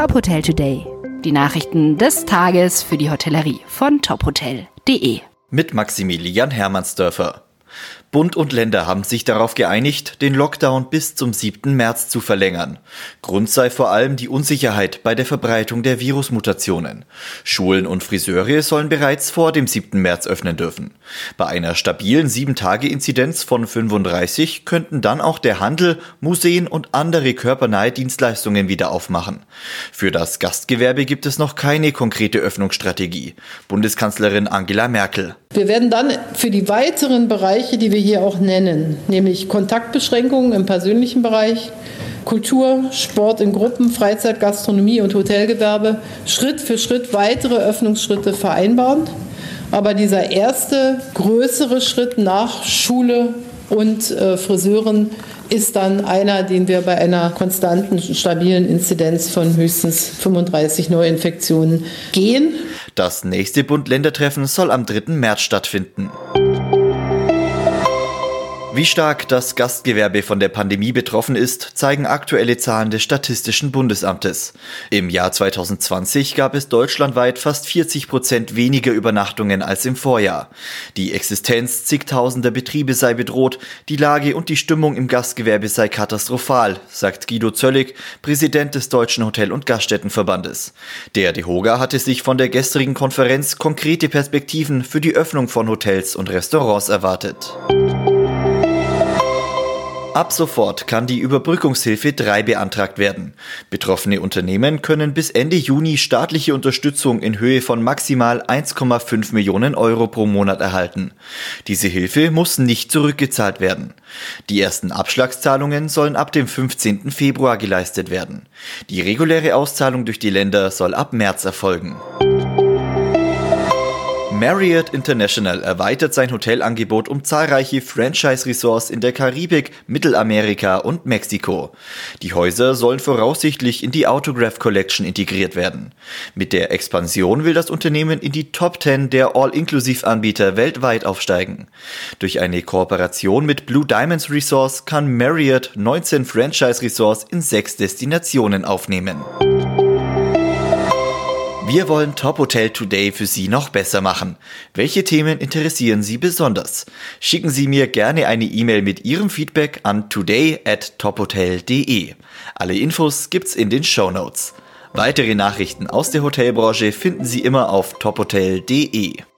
Top Hotel Today. Die Nachrichten des Tages für die Hotellerie von tophotel.de. Mit Maximilian Hermannsdörfer. Bund und Länder haben sich darauf geeinigt, den Lockdown bis zum 7. März zu verlängern. Grund sei vor allem die Unsicherheit bei der Verbreitung der Virusmutationen. Schulen und Friseure sollen bereits vor dem 7. März öffnen dürfen. Bei einer stabilen 7-Tage-Inzidenz von 35 könnten dann auch der Handel, Museen und andere körpernahe Dienstleistungen wieder aufmachen. Für das Gastgewerbe gibt es noch keine konkrete Öffnungsstrategie. Bundeskanzlerin Angela Merkel. Wir werden dann für die weiteren Bereiche, die wir hier auch nennen, nämlich Kontaktbeschränkungen im persönlichen Bereich, Kultur, Sport in Gruppen, Freizeit, Gastronomie und Hotelgewerbe Schritt für Schritt weitere Öffnungsschritte vereinbaren. Aber dieser erste größere Schritt nach Schule und äh, Friseuren ist dann einer, den wir bei einer konstanten, stabilen Inzidenz von höchstens 35 Neuinfektionen gehen. Das nächste Bund-Länder-Treffen soll am 3. März stattfinden. Wie stark das Gastgewerbe von der Pandemie betroffen ist, zeigen aktuelle Zahlen des Statistischen Bundesamtes. Im Jahr 2020 gab es deutschlandweit fast 40 Prozent weniger Übernachtungen als im Vorjahr. Die Existenz zigtausender Betriebe sei bedroht, die Lage und die Stimmung im Gastgewerbe sei katastrophal, sagt Guido Zöllig, Präsident des Deutschen Hotel- und Gaststättenverbandes. Der DEHOGA hatte sich von der gestrigen Konferenz konkrete Perspektiven für die Öffnung von Hotels und Restaurants erwartet. Ab sofort kann die Überbrückungshilfe 3 beantragt werden. Betroffene Unternehmen können bis Ende Juni staatliche Unterstützung in Höhe von maximal 1,5 Millionen Euro pro Monat erhalten. Diese Hilfe muss nicht zurückgezahlt werden. Die ersten Abschlagszahlungen sollen ab dem 15. Februar geleistet werden. Die reguläre Auszahlung durch die Länder soll ab März erfolgen. Marriott International erweitert sein Hotelangebot um zahlreiche Franchise-Resorts in der Karibik, Mittelamerika und Mexiko. Die Häuser sollen voraussichtlich in die Autograph Collection integriert werden. Mit der Expansion will das Unternehmen in die Top 10 der All-Inclusive-Anbieter weltweit aufsteigen. Durch eine Kooperation mit Blue Diamonds Resorts kann Marriott 19 Franchise-Resorts in sechs Destinationen aufnehmen. Wir wollen Top Hotel Today für Sie noch besser machen. Welche Themen interessieren Sie besonders? Schicken Sie mir gerne eine E-Mail mit Ihrem Feedback an today at tophotel.de. Alle Infos gibt's in den Show Notes. Weitere Nachrichten aus der Hotelbranche finden Sie immer auf tophotel.de.